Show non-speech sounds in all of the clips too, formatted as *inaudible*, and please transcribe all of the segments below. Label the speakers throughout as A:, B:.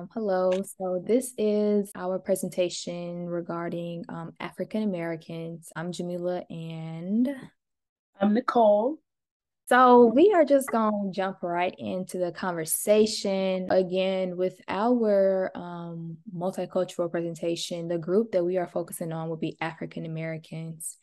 A: Um, hello. So, this is our presentation regarding um, African Americans. I'm Jamila and
B: I'm Nicole.
A: So, we are just going to jump right into the conversation. Again, with our um, multicultural presentation, the group that we are focusing on will be African Americans.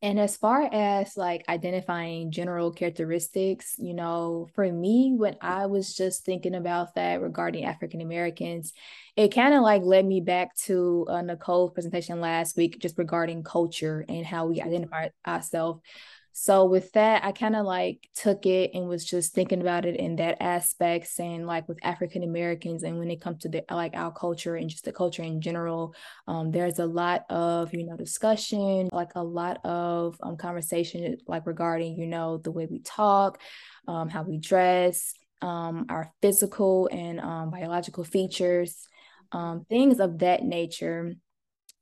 A: And as far as like identifying general characteristics, you know, for me, when I was just thinking about that regarding African Americans, it kind of like led me back to uh, Nicole's presentation last week, just regarding culture and how we identify ourselves. So with that, I kind of like took it and was just thinking about it in that aspect, saying like with African Americans and when it comes to the like our culture and just the culture in general, um, there's a lot of you know discussion, like a lot of um, conversation, like regarding you know the way we talk, um, how we dress, um, our physical and um, biological features, um, things of that nature.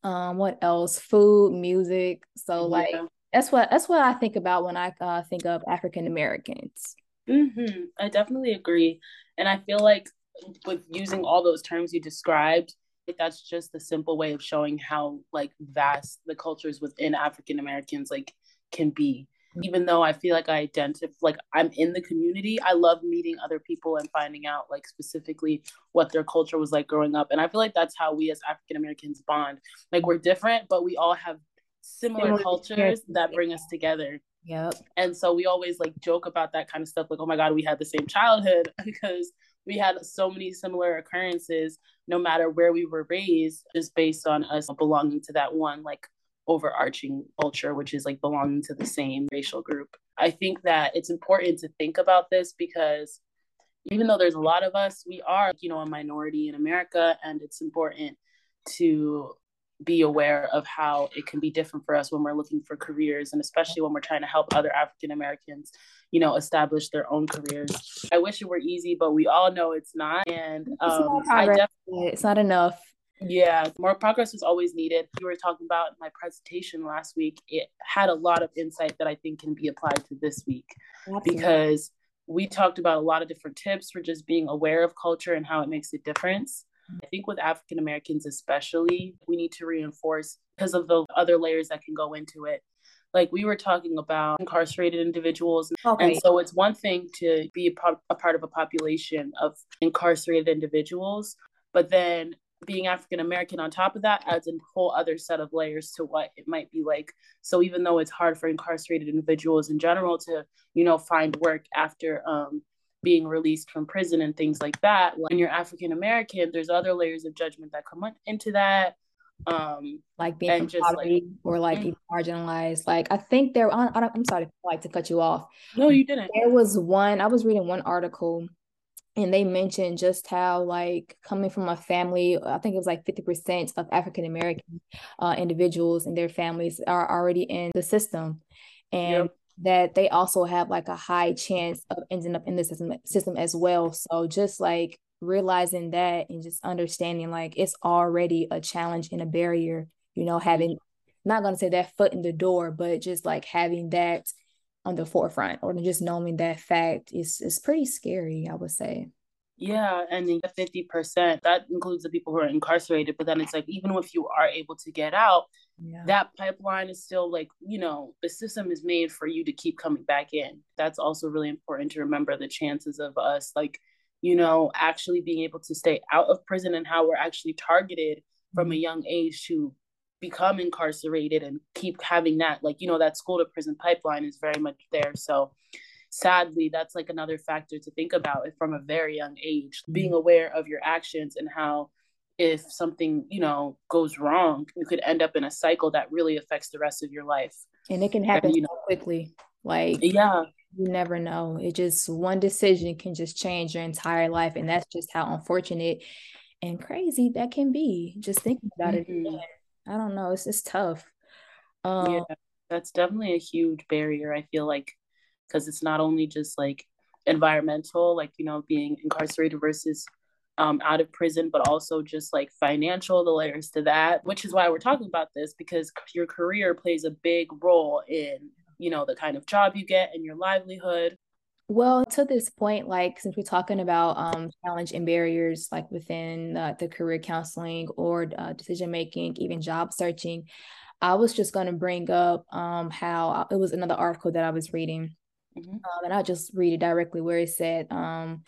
A: Um, what else? Food, music. So like that's what that's what I think about when I uh, think of African Americans.
B: Mm-hmm. I definitely agree, and I feel like with using all those terms you described, that's just a simple way of showing how like vast the cultures within African Americans like can be. Even though I feel like I identify like I'm in the community, I love meeting other people and finding out like specifically what their culture was like growing up. And I feel like that's how we as African Americans bond. Like we're different, but we all have similar, similar cultures that bring us together.
A: Yep.
B: And so we always like joke about that kind of stuff, like, oh my God, we had the same childhood *laughs* because we had so many similar occurrences, no matter where we were raised, just based on us belonging to that one like overarching culture, which is like belonging to the same racial group. I think that it's important to think about this because even though there's a lot of us, we are, you know, a minority in America, and it's important to be aware of how it can be different for us when we're looking for careers and especially when we're trying to help other African Americans, you know, establish their own careers. I wish it were easy, but we all know it's not. And um,
A: it's, not def- it's not enough.
B: Yeah, more progress is always needed. You were talking about my presentation last week. It had a lot of insight that I think can be applied to this week Absolutely. because we talked about a lot of different tips for just being aware of culture and how it makes a difference. I think with African Americans, especially, we need to reinforce because of the other layers that can go into it. Like we were talking about incarcerated individuals. Okay. And so it's one thing to be a, a part of a population of incarcerated individuals, but then being African American on top of that adds a whole other set of layers to what it might be like. So even though it's hard for incarcerated individuals in general to, you know, find work after um, being released from prison and things like that. When you're African American, there's other layers of judgment that come into that. Um,
A: like being just like, or like mm-hmm. marginalized. Like I think there. I, I'm sorry, like to cut you off.
B: No, you didn't.
A: There was one. I was reading one article and they mentioned just how like coming from a family i think it was like 50% of african american uh, individuals and their families are already in the system and yep that they also have like a high chance of ending up in the system system as well. So just like realizing that and just understanding like it's already a challenge and a barrier, you know, having not gonna say that foot in the door, but just like having that on the forefront or just knowing that fact is is pretty scary, I would say.
B: Yeah, and the 50%, that includes the people who are incarcerated. But then it's like, even if you are able to get out, yeah. that pipeline is still like, you know, the system is made for you to keep coming back in. That's also really important to remember the chances of us, like, you know, actually being able to stay out of prison and how we're actually targeted from a mm-hmm. young age to become incarcerated and keep having that, like, you know, that school to prison pipeline is very much there. So, sadly that's like another factor to think about from a very young age mm-hmm. being aware of your actions and how if something you know goes wrong you could end up in a cycle that really affects the rest of your life.
A: And it can happen and, you know, so quickly. Like
B: yeah.
A: you never know. It just one decision can just change your entire life and that's just how unfortunate and crazy that can be just thinking about mm-hmm. it i don't know. It's just tough.
B: Um, yeah that's definitely a huge barrier i feel like because it's not only just like environmental, like, you know, being incarcerated versus um, out of prison, but also just like financial, the layers to that, which is why we're talking about this because your career plays a big role in, you know, the kind of job you get and your livelihood.
A: Well, to this point, like since we're talking about um, challenge and barriers, like within uh, the career counseling or uh, decision making, even job searching, I was just going to bring up um, how it was another article that I was reading, mm-hmm. um, and I'll just read it directly where it said, um,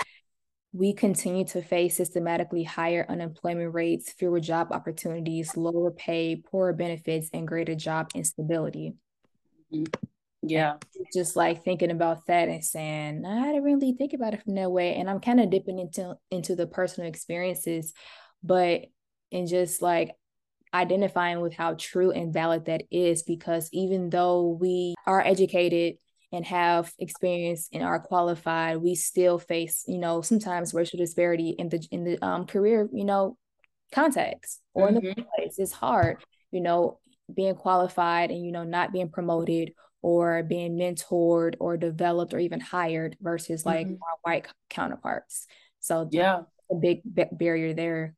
A: "We continue to face systematically higher unemployment rates, fewer job opportunities, lower pay, poorer benefits, and greater job instability."
B: Mm-hmm yeah
A: just like thinking about that and saying i didn't really think about it from that way and i'm kind of dipping into into the personal experiences but and just like identifying with how true and valid that is because even though we are educated and have experience and are qualified we still face you know sometimes racial disparity in the in the um, career you know context or mm-hmm. in the mm-hmm. place it's hard you know being qualified and you know not being promoted or being mentored or developed or even hired versus like mm-hmm. our white counterparts. So
B: yeah,
A: a big barrier there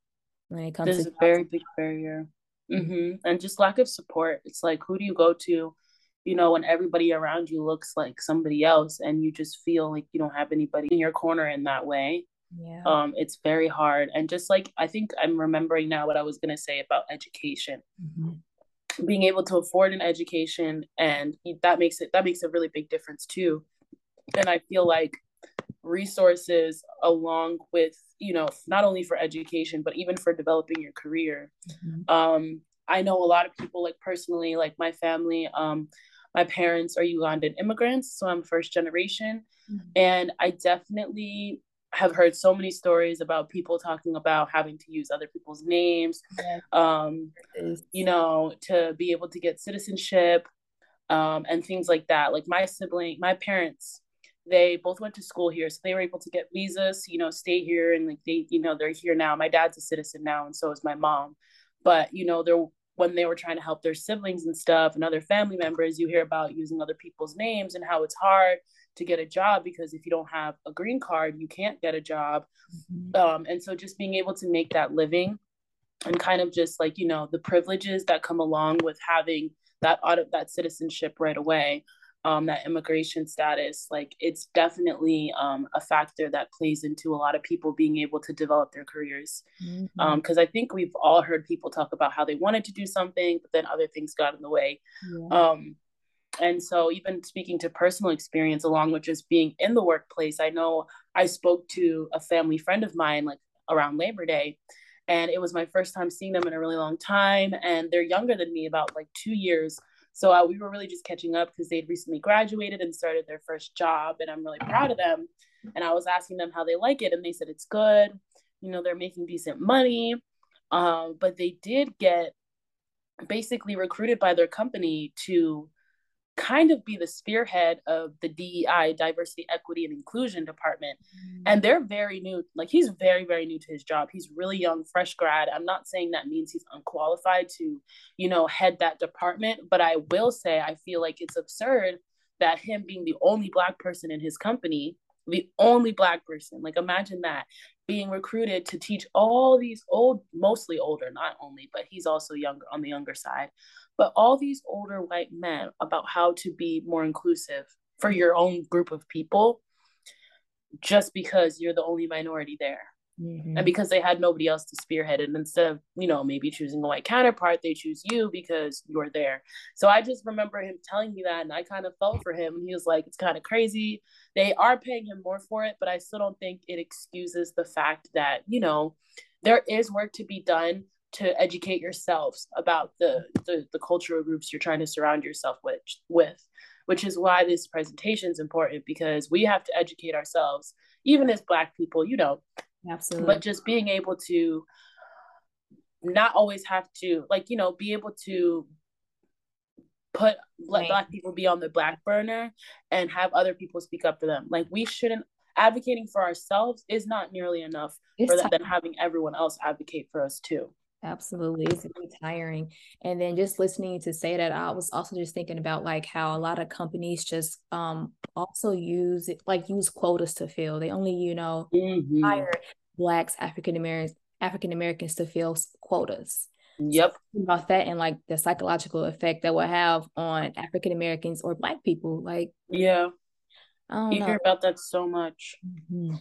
A: when it comes
B: There's to a very big barrier. Mm-hmm. And just lack of support. It's like who do you go to? You know, when everybody around you looks like somebody else, and you just feel like you don't have anybody in your corner in that way.
A: Yeah.
B: Um, it's very hard. And just like I think I'm remembering now what I was gonna say about education. Mm-hmm being able to afford an education and that makes it that makes a really big difference too and i feel like resources along with you know not only for education but even for developing your career mm-hmm. um i know a lot of people like personally like my family um my parents are ugandan immigrants so i'm first generation mm-hmm. and i definitely have heard so many stories about people talking about having to use other people's names, yeah. um, you know, to be able to get citizenship um, and things like that. Like my sibling, my parents, they both went to school here, so they were able to get visas, you know, stay here and like they, you know, they're here now. My dad's a citizen now, and so is my mom. But you know, they're when they were trying to help their siblings and stuff and other family members, you hear about using other people's names and how it's hard to get a job because if you don't have a green card, you can't get a job. Mm-hmm. Um, and so just being able to make that living and kind of just like, you know, the privileges that come along with having that auto, that citizenship right away, um, that immigration status, like it's definitely um, a factor that plays into a lot of people being able to develop their careers. Because mm-hmm. um, I think we've all heard people talk about how they wanted to do something, but then other things got in the way. Yeah. Um, and so even speaking to personal experience along with just being in the workplace i know i spoke to a family friend of mine like around labor day and it was my first time seeing them in a really long time and they're younger than me about like two years so uh, we were really just catching up because they'd recently graduated and started their first job and i'm really proud of them. And i was asking them how they like it and they said it's good. You know they're making decent money. Um, but they did get basically recruited by their company to kind of be the spearhead of the DEI, diversity, equity, and inclusion department. Mm-hmm. And they're very new, like he's very, very new to his job. He's really young, fresh grad. I'm not saying that means he's unqualified to, you know, head that department, but I will say I feel like it's absurd that him being the only black person in his company, the only black person, like imagine that being recruited to teach all these old, mostly older, not only, but he's also younger on the younger side but all these older white men about how to be more inclusive for your own group of people just because you're the only minority there. Mm-hmm. And because they had nobody else to spearhead it, And instead of, you know, maybe choosing a white counterpart, they choose you because you're there. So I just remember him telling me that, and I kind of felt for him. He was like, it's kind of crazy. They are paying him more for it, but I still don't think it excuses the fact that, you know, there is work to be done to educate yourselves about the, the, the cultural groups you're trying to surround yourself with with which is why this presentation is important because we have to educate ourselves even as black people you know
A: absolutely.
B: but just being able to not always have to like you know be able to put let black people be on the black burner and have other people speak up for them. Like we shouldn't advocating for ourselves is not nearly enough it's for them than having everyone else advocate for us too
A: Absolutely. It's really tiring. And then just listening to say that, I was also just thinking about like how a lot of companies just um also use it like use quotas to fill. They only, you know, mm-hmm. hire blacks, African Americans, African Americans to fill quotas.
B: Yep.
A: So about that and like the psychological effect that will have on African Americans or black people. Like
B: yeah. you know. hear about that so much. Mm-hmm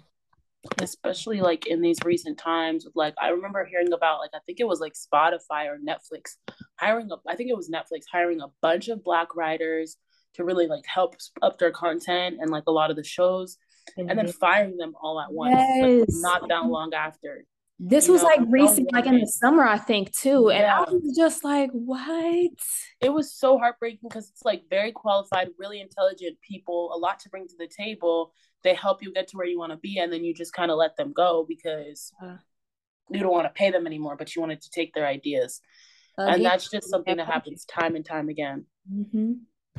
B: especially like in these recent times with like i remember hearing about like i think it was like spotify or netflix hiring a i think it was netflix hiring a bunch of black writers to really like help up their content and like a lot of the shows mm-hmm. and then firing them all at once yes. like, not that long after
A: this was know, like recent like in the summer i think too and yeah. i was just like what
B: it was so heartbreaking because it's like very qualified really intelligent people a lot to bring to the table they help you get to where you want to be and then you just kind of let them go because uh, you don't want to pay them anymore but you wanted to take their ideas uh, and that's just something that happens time and time again
A: mm-hmm.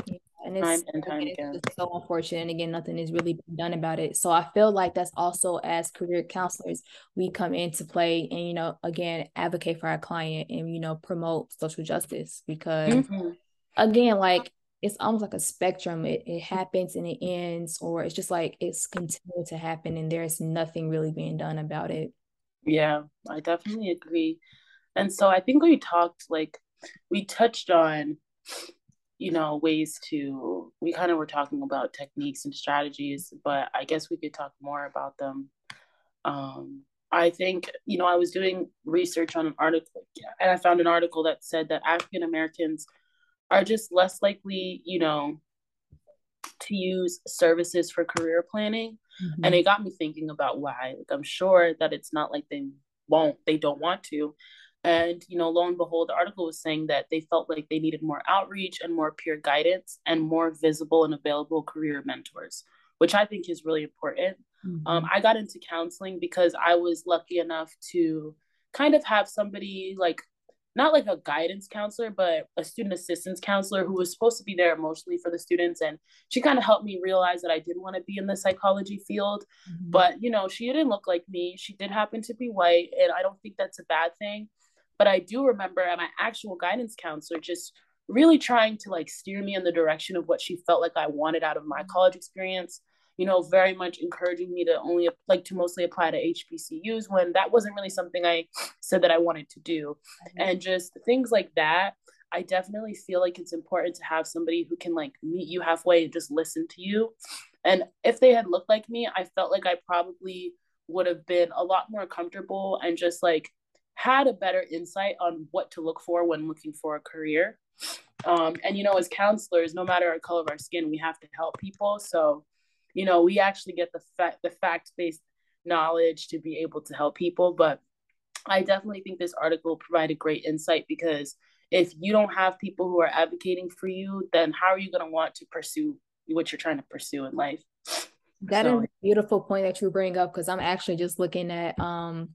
A: yeah. and it's, time and time again. It's so unfortunate and again nothing is really done about it so i feel like that's also as career counselors we come into play and you know again advocate for our client and you know promote social justice because mm-hmm. again like it's almost like a spectrum. It, it happens and it ends, or it's just like it's continued to happen and there's nothing really being done about it.
B: Yeah, I definitely agree. And so I think we talked like we touched on, you know, ways to we kind of were talking about techniques and strategies, but I guess we could talk more about them. Um, I think, you know, I was doing research on an article and I found an article that said that African Americans are just less likely, you know, to use services for career planning. Mm-hmm. And it got me thinking about why. Like I'm sure that it's not like they won't, they don't want to. And, you know, lo and behold, the article was saying that they felt like they needed more outreach and more peer guidance and more visible and available career mentors, which I think is really important. Mm-hmm. Um, I got into counseling because I was lucky enough to kind of have somebody like not like a guidance counselor, but a student assistance counselor who was supposed to be there emotionally for the students. And she kind of helped me realize that I didn't want to be in the psychology field. Mm-hmm. But, you know, she didn't look like me. She did happen to be white. And I don't think that's a bad thing. But I do remember my actual guidance counselor just really trying to like steer me in the direction of what she felt like I wanted out of my college experience you know, very much encouraging me to only like to mostly apply to HBCUs when that wasn't really something I said that I wanted to do. Mm-hmm. And just things like that, I definitely feel like it's important to have somebody who can like meet you halfway and just listen to you. And if they had looked like me, I felt like I probably would have been a lot more comfortable and just like had a better insight on what to look for when looking for a career. Um, and you know, as counselors, no matter our color of our skin, we have to help people. So you know we actually get the fact the fact based knowledge to be able to help people but i definitely think this article provided great insight because if you don't have people who are advocating for you then how are you going to want to pursue what you're trying to pursue in life?
A: That so, is a beautiful point that you bring up because i'm actually just looking at um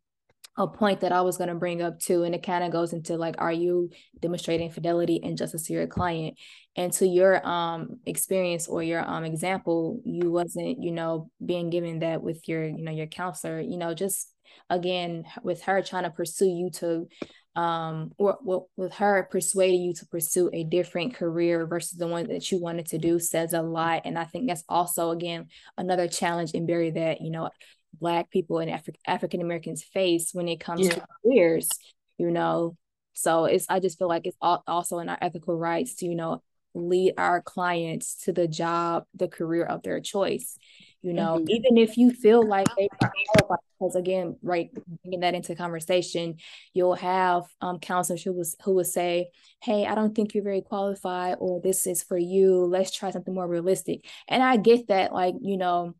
A: a point that I was going to bring up too. And it kind of goes into like, are you demonstrating fidelity and justice to your client? And to your um experience or your um example, you wasn't, you know, being given that with your, you know, your counselor, you know, just again with her trying to pursue you to um or well, with her persuading you to pursue a different career versus the one that you wanted to do says a lot and i think that's also again another challenge and barrier that you know black people and Afri- african americans face when it comes yeah. to careers you know so it's i just feel like it's also in our ethical rights to you know lead our clients to the job the career of their choice you know mm-hmm. even if you feel like they are qualified because again right bringing that into conversation you'll have um counselors who was who will say hey i don't think you're very qualified or this is for you let's try something more realistic and i get that like you know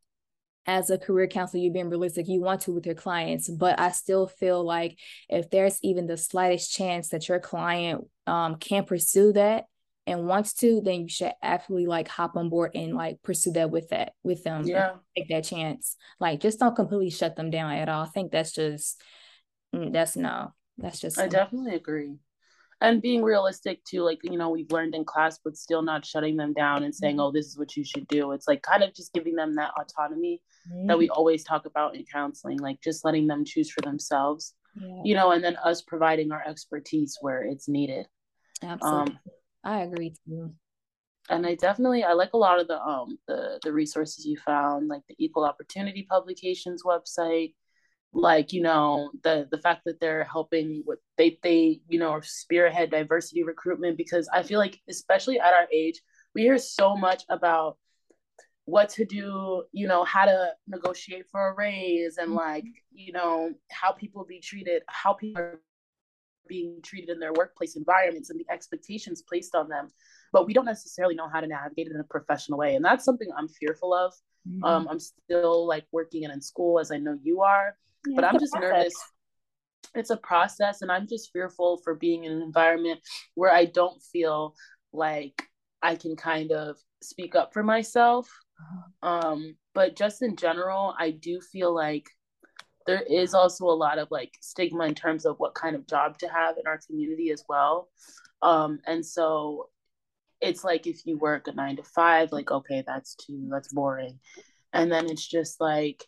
A: as a career counselor, you're being realistic, you want to with your clients. But I still feel like if there's even the slightest chance that your client um, can pursue that and wants to, then you should absolutely like hop on board and like pursue that with that with them.
B: Yeah.
A: Take that chance. Like just don't completely shut them down at all. I think that's just mm, that's no. That's just
B: I definitely agree and being realistic too like you know we've learned in class but still not shutting them down and saying oh this is what you should do. It's like kind of just giving them that autonomy mm-hmm. that we always talk about in counseling like just letting them choose for themselves yeah. you know and then us providing our expertise where it's needed.
A: Absolutely. Um, i agree too.
B: and i definitely i like a lot of the um the the resources you found like the equal opportunity publications website like you know the the fact that they're helping with they they you know spearhead diversity recruitment because i feel like especially at our age we hear so much about what to do, you know, how to negotiate for a raise and mm-hmm. like, you know, how people be treated, how people are being treated in their workplace environments and the expectations placed on them. But we don't necessarily know how to navigate it in a professional way. And that's something I'm fearful of. Mm-hmm. Um, I'm still like working and in school as I know you are, yeah, but I'm just nervous. It's a process, and I'm just fearful for being in an environment where I don't feel like I can kind of speak up for myself um, but just in general, I do feel like there is also a lot of like stigma in terms of what kind of job to have in our community as well. Um, and so it's like if you work a nine to five, like, okay, that's too, that's boring. And then it's just like,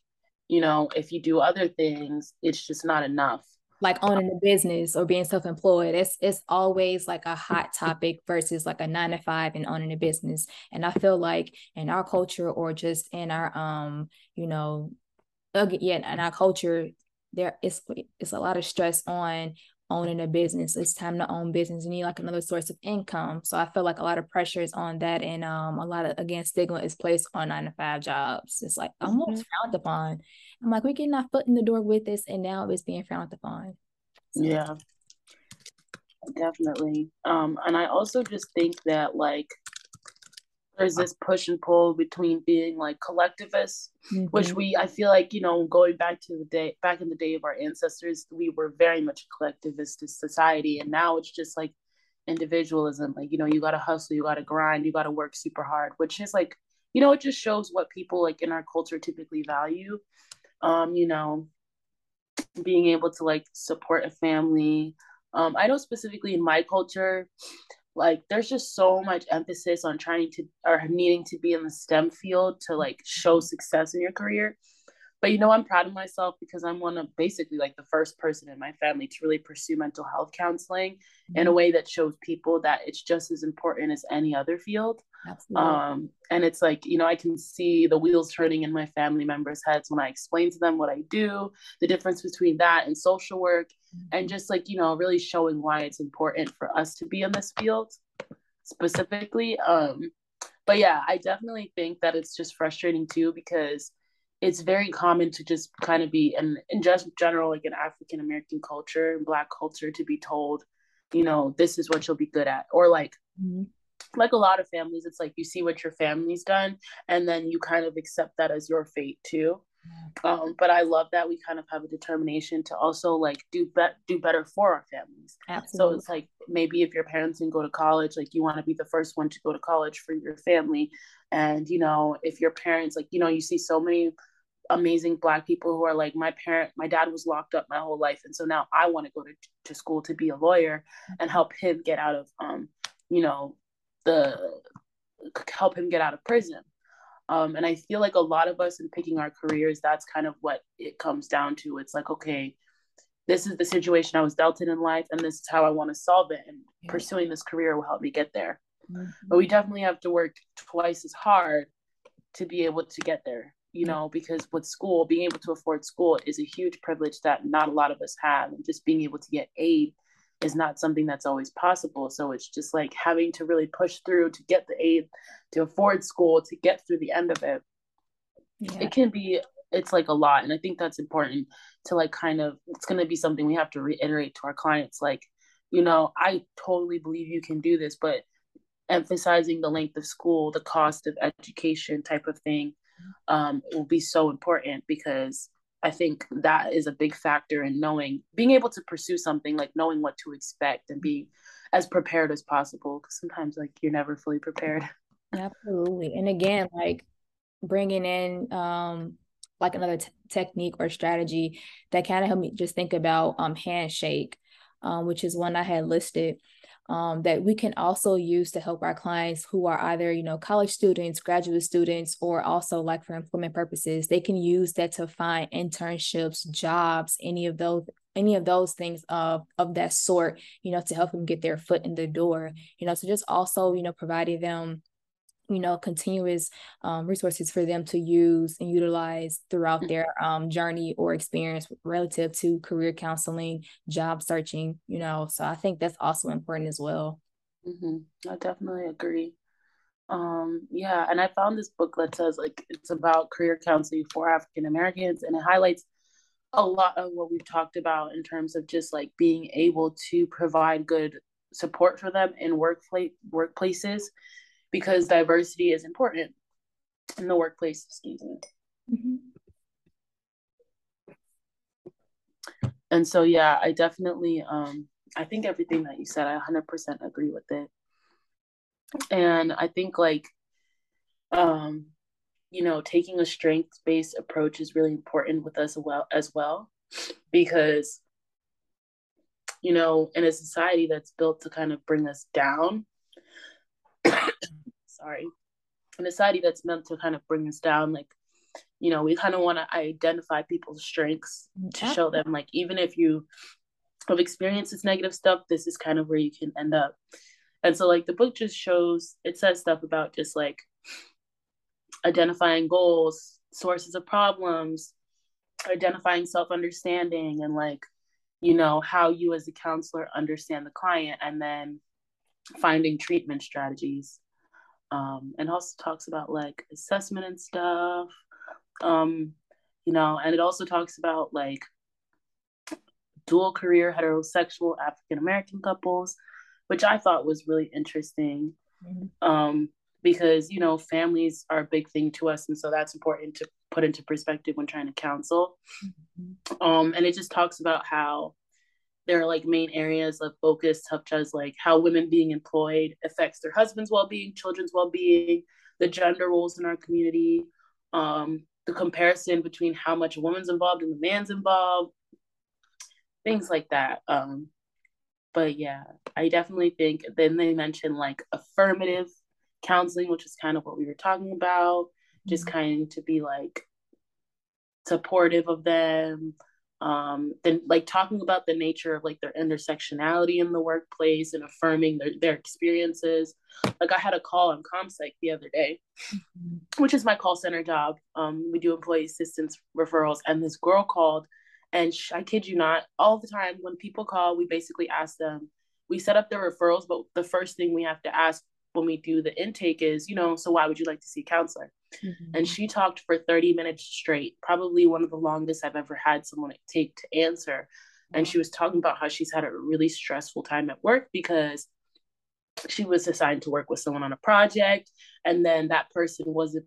B: you know, if you do other things, it's just not enough.
A: Like owning a business or being self-employed it's it's always like a hot topic versus like a nine to five and owning a business. And i feel like in our culture or just in our um you know yeah in our culture there is it's a lot of stress on owning a business it's time to own business you need like another source of income so i feel like a lot of pressure is on that and um a lot of again stigma is placed on nine to five jobs it's like almost mm-hmm. frowned upon I'm like, we're getting our foot in the door with this, and now it's being frowned upon.
B: So. Yeah, definitely. Um, and I also just think that like there's this push and pull between being like collectivists, mm-hmm. which we I feel like you know going back to the day back in the day of our ancestors, we were very much a collectivist society, and now it's just like individualism. Like you know, you got to hustle, you got to grind, you got to work super hard, which is like you know it just shows what people like in our culture typically value um, you know, being able to like support a family. Um, I know specifically in my culture, like there's just so much emphasis on trying to or needing to be in the STEM field to like show success in your career. But you know, I'm proud of myself because I'm one of basically like the first person in my family to really pursue mental health counseling mm-hmm. in a mm-hmm. way that shows people that it's just as important as any other field. Absolutely. Um, and it's like, you know, I can see the wheels turning in my family members' heads when I explain to them what I do, the difference between that and social work, mm-hmm. and just like, you know, really showing why it's important for us to be in this field specifically. Um, but yeah, I definitely think that it's just frustrating too because it's very common to just kind of be and in just general like in african american culture and black culture to be told you know this is what you'll be good at or like mm-hmm. like a lot of families it's like you see what your family's done and then you kind of accept that as your fate too um, but I love that we kind of have a determination to also like do be- do better for our families. Absolutely. So it's like maybe if your parents didn't go to college, like you want to be the first one to go to college for your family, and you know if your parents like you know you see so many amazing black people who are like my parent my dad was locked up my whole life and so now i want to go to, to school to be a lawyer and help him get out of um you know the help him get out of prison um, and I feel like a lot of us in picking our careers, that's kind of what it comes down to. It's like, okay, this is the situation I was dealt in in life, and this is how I want to solve it. And yeah. pursuing this career will help me get there. Mm-hmm. But we definitely have to work twice as hard to be able to get there, you know, because with school, being able to afford school is a huge privilege that not a lot of us have. And just being able to get aid is not something that's always possible. So it's just like having to really push through to get the aid to afford school to get through the end of it. Yeah. It can be it's like a lot and I think that's important to like kind of it's going to be something we have to reiterate to our clients like you know, I totally believe you can do this, but emphasizing the length of school, the cost of education type of thing um, will be so important because I think that is a big factor in knowing, being able to pursue something, like knowing what to expect and being as prepared as possible. Because sometimes, like, you're never fully prepared. *laughs*
A: Absolutely. And again, like bringing in, um, like another t- technique or strategy that kind of helped me just think about um handshake, um, which is one I had listed um, that we can also use to help our clients who are either you know college students graduate students or also like for employment purposes they can use that to find internships jobs any of those any of those things of of that sort you know to help them get their foot in the door you know so just also you know providing them you know continuous um, resources for them to use and utilize throughout mm. their um, journey or experience relative to career counseling job searching you know so i think that's also important as well
B: mm-hmm. i definitely agree Um, yeah, and I found this book that says like it's about career counseling for African Americans, and it highlights a lot of what we've talked about in terms of just like being able to provide good support for them in workplace workplaces because diversity is important in the workplace. Excuse me. Mm-hmm. And so, yeah, I definitely, um, I think everything that you said, I 100% agree with it. And I think like, um, you know, taking a strength based approach is really important with us well as well, because you know, in a society that's built to kind of bring us down, sorry, in a society that's meant to kind of bring us down, like, you know, we kind of want to identify people's strengths to show them, like, even if you have experienced this negative stuff, this is kind of where you can end up. And so, like, the book just shows, it says stuff about just like identifying goals, sources of problems, identifying self understanding, and like, you know, how you as a counselor understand the client, and then finding treatment strategies. Um, and also talks about like assessment and stuff. Um, you know, and it also talks about like dual career heterosexual African American couples, which I thought was really interesting. Mm-hmm. Um, because you know families are a big thing to us and so that's important to put into perspective when trying to counsel mm-hmm. um and it just talks about how there are like main areas of focus such as like how women being employed affects their husband's well-being children's well-being the gender roles in our community um the comparison between how much a woman's involved and the man's involved things like that um but yeah i definitely think then they mentioned like affirmative counseling, which is kind of what we were talking about, mm-hmm. just kind of to be like supportive of them. Um, then like talking about the nature of like their intersectionality in the workplace and affirming their, their experiences. Like I had a call on ComPsych the other day, mm-hmm. which is my call center job. Um, we do employee assistance referrals, and this girl called, and sh- I kid you not, all the time when people call, we basically ask them. We set up the referrals, but the first thing we have to ask when we do the intake is, you know, so why would you like to see a counselor? Mm-hmm. And she talked for 30 minutes straight, probably one of the longest I've ever had someone take to answer. And she was talking about how she's had a really stressful time at work because she was assigned to work with someone on a project, and then that person wasn't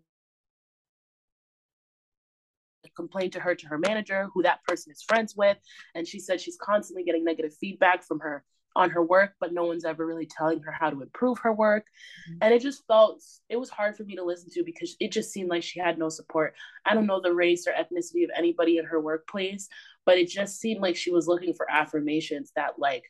B: complained to her to her manager who that person is friends with and she said she's constantly getting negative feedback from her on her work, but no one's ever really telling her how to improve her work. Mm-hmm. And it just felt, it was hard for me to listen to because it just seemed like she had no support. I don't know the race or ethnicity of anybody in her workplace, but it just seemed like she was looking for affirmations that, like,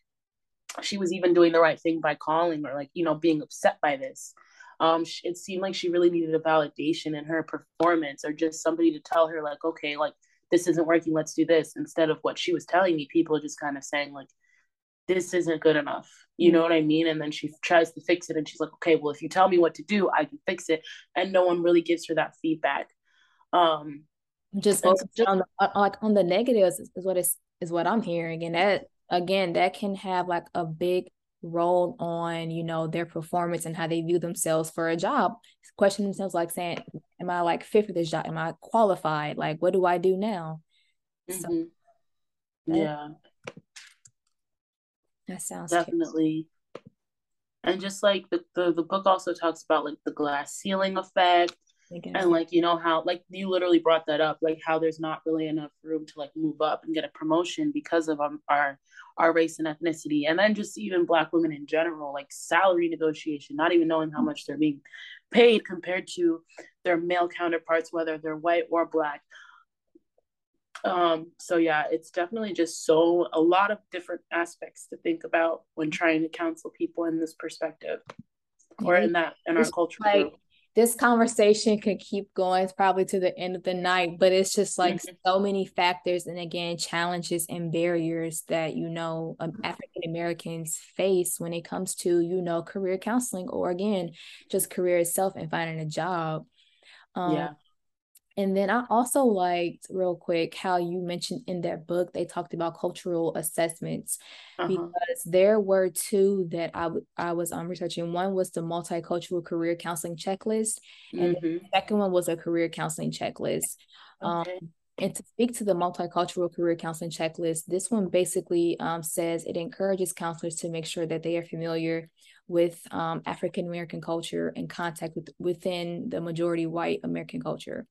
B: she was even doing the right thing by calling or, like, you know, being upset by this. Um, it seemed like she really needed a validation in her performance or just somebody to tell her, like, okay, like, this isn't working, let's do this. Instead of what she was telling me, people just kind of saying, like, this isn't good enough. You mm. know what I mean? And then she tries to fix it and she's like, okay, well, if you tell me what to do, I can fix it. And no one really gives her that feedback. Um,
A: just, on the, uh, like on the negatives is, is what is is what I'm hearing. And that again, that can have like a big role on, you know, their performance and how they view themselves for a job. Question themselves like saying, Am I like fit for this job? Am I qualified? Like what do I do now?
B: Mm-hmm. So, yeah
A: that sounds
B: definitely. And just like the, the the book also talks about like the glass ceiling effect and like you know how like you literally brought that up like how there's not really enough room to like move up and get a promotion because of um, our our race and ethnicity. And then just even black women in general like salary negotiation not even knowing how much they're being paid compared to their male counterparts whether they're white or black um, so yeah, it's definitely just so a lot of different aspects to think about when trying to counsel people in this perspective or in that in our culture.
A: Like this conversation could keep going probably to the end of the night, but it's just like mm-hmm. so many factors and again challenges and barriers that you know um, African Americans face when it comes to you know career counseling or again just career itself and finding a job. Um, yeah And then I also liked real quick how you mentioned in that book they talked about cultural assessments uh-huh. because there were two that I, w- I was um, researching. One was the multicultural career counseling checklist, and mm-hmm. the second one was a career counseling checklist. Um, okay. Um, and to speak to the multicultural career counseling checklist, this one basically um, says it encourages counselors to make sure that they are familiar with um, African American culture and contact with within the majority white American culture.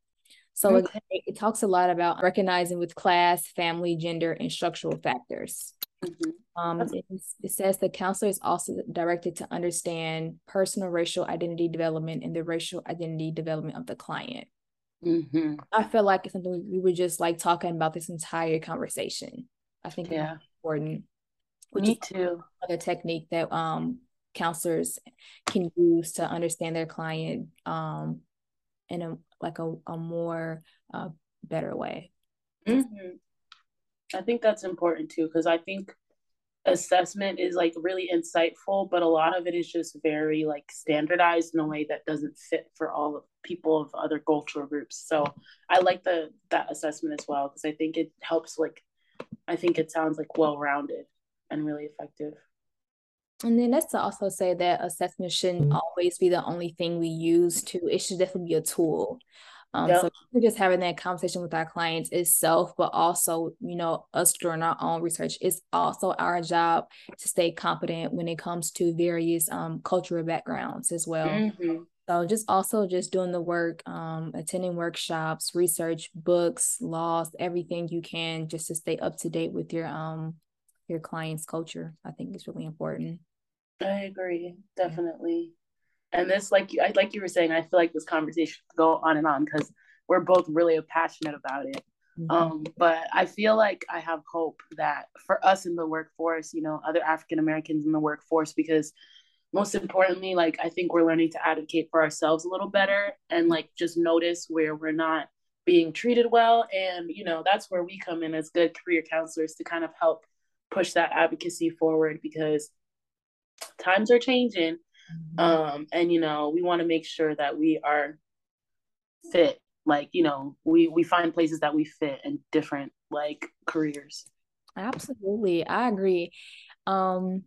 A: So okay. it, it, talks a lot about recognizing with class, family, gender, and structural factors. Mm-hmm. Um, it, it, says the counselor is also directed to understand personal racial identity development and the racial identity development of the client. Mm-hmm. I feel like it's something we were just like talking about this entire conversation. I think yeah. it's important.
B: Which Me too.
A: A technique that um counselors can use to understand their client um in a like a, a more uh, better way.
B: Mm-hmm. I think that's important too because I think assessment is like really insightful, but a lot of it is just very like standardized in a way that doesn't fit for all of people of other cultural groups. So I like the that assessment as well because I think it helps like I think it sounds like well rounded and really effective.
A: And then that's to also say that assessment shouldn't mm-hmm. always be the only thing we use to, it should definitely be a tool. Um, yep. So we're just having that conversation with our clients itself, but also, you know, us doing our own research. It's also our job to stay competent when it comes to various um, cultural backgrounds as well. Mm-hmm. So just also just doing the work, um, attending workshops, research, books, laws, everything you can just to stay up to date with your um your client's culture. I think is really important.
B: I agree, definitely. And this, like you, like you were saying, I feel like this conversation could go on and on because we're both really passionate about it. Mm-hmm. Um, but I feel like I have hope that for us in the workforce, you know, other African Americans in the workforce, because most importantly, like I think we're learning to advocate for ourselves a little better and like just notice where we're not being treated well. And, you know, that's where we come in as good career counselors to kind of help push that advocacy forward because times are changing mm-hmm. um and you know we want to make sure that we are fit like you know we we find places that we fit in different like careers.
A: Absolutely i agree. Um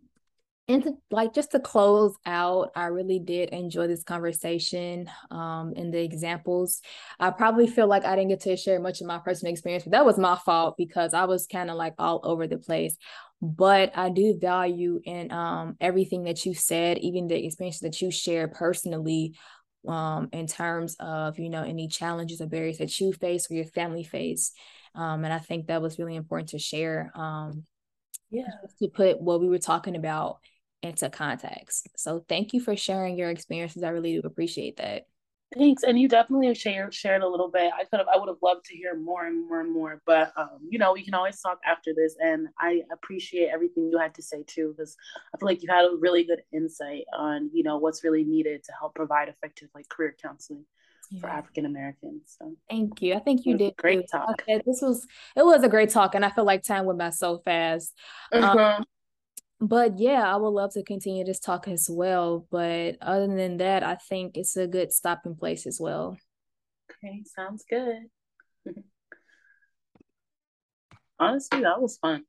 A: and to, like just to close out i really did enjoy this conversation um and the examples. I probably feel like i didn't get to share much of my personal experience but that was my fault because i was kind of like all over the place but i do value in um everything that you said even the experiences that you share personally um in terms of you know any challenges or barriers that you face or your family face um and i think that was really important to share um yeah to put what we were talking about into context. So thank you for sharing your experiences. I really do appreciate that.
B: Thanks, and you definitely shared shared a little bit. I could have, I would have loved to hear more and more and more, but um, you know, we can always talk after this. And I appreciate everything you had to say too, because I feel like you had a really good insight on you know what's really needed to help provide effective like career counseling yeah. for African Americans. So
A: thank you. I think you did
B: great talk.
A: Okay, this was it was a great talk, and I feel like time went by so fast. Mm-hmm. Um, but yeah, I would love to continue this talk as well. But other than that, I think it's a good stopping place as well.
B: Okay, sounds good. *laughs* Honestly, that was fun.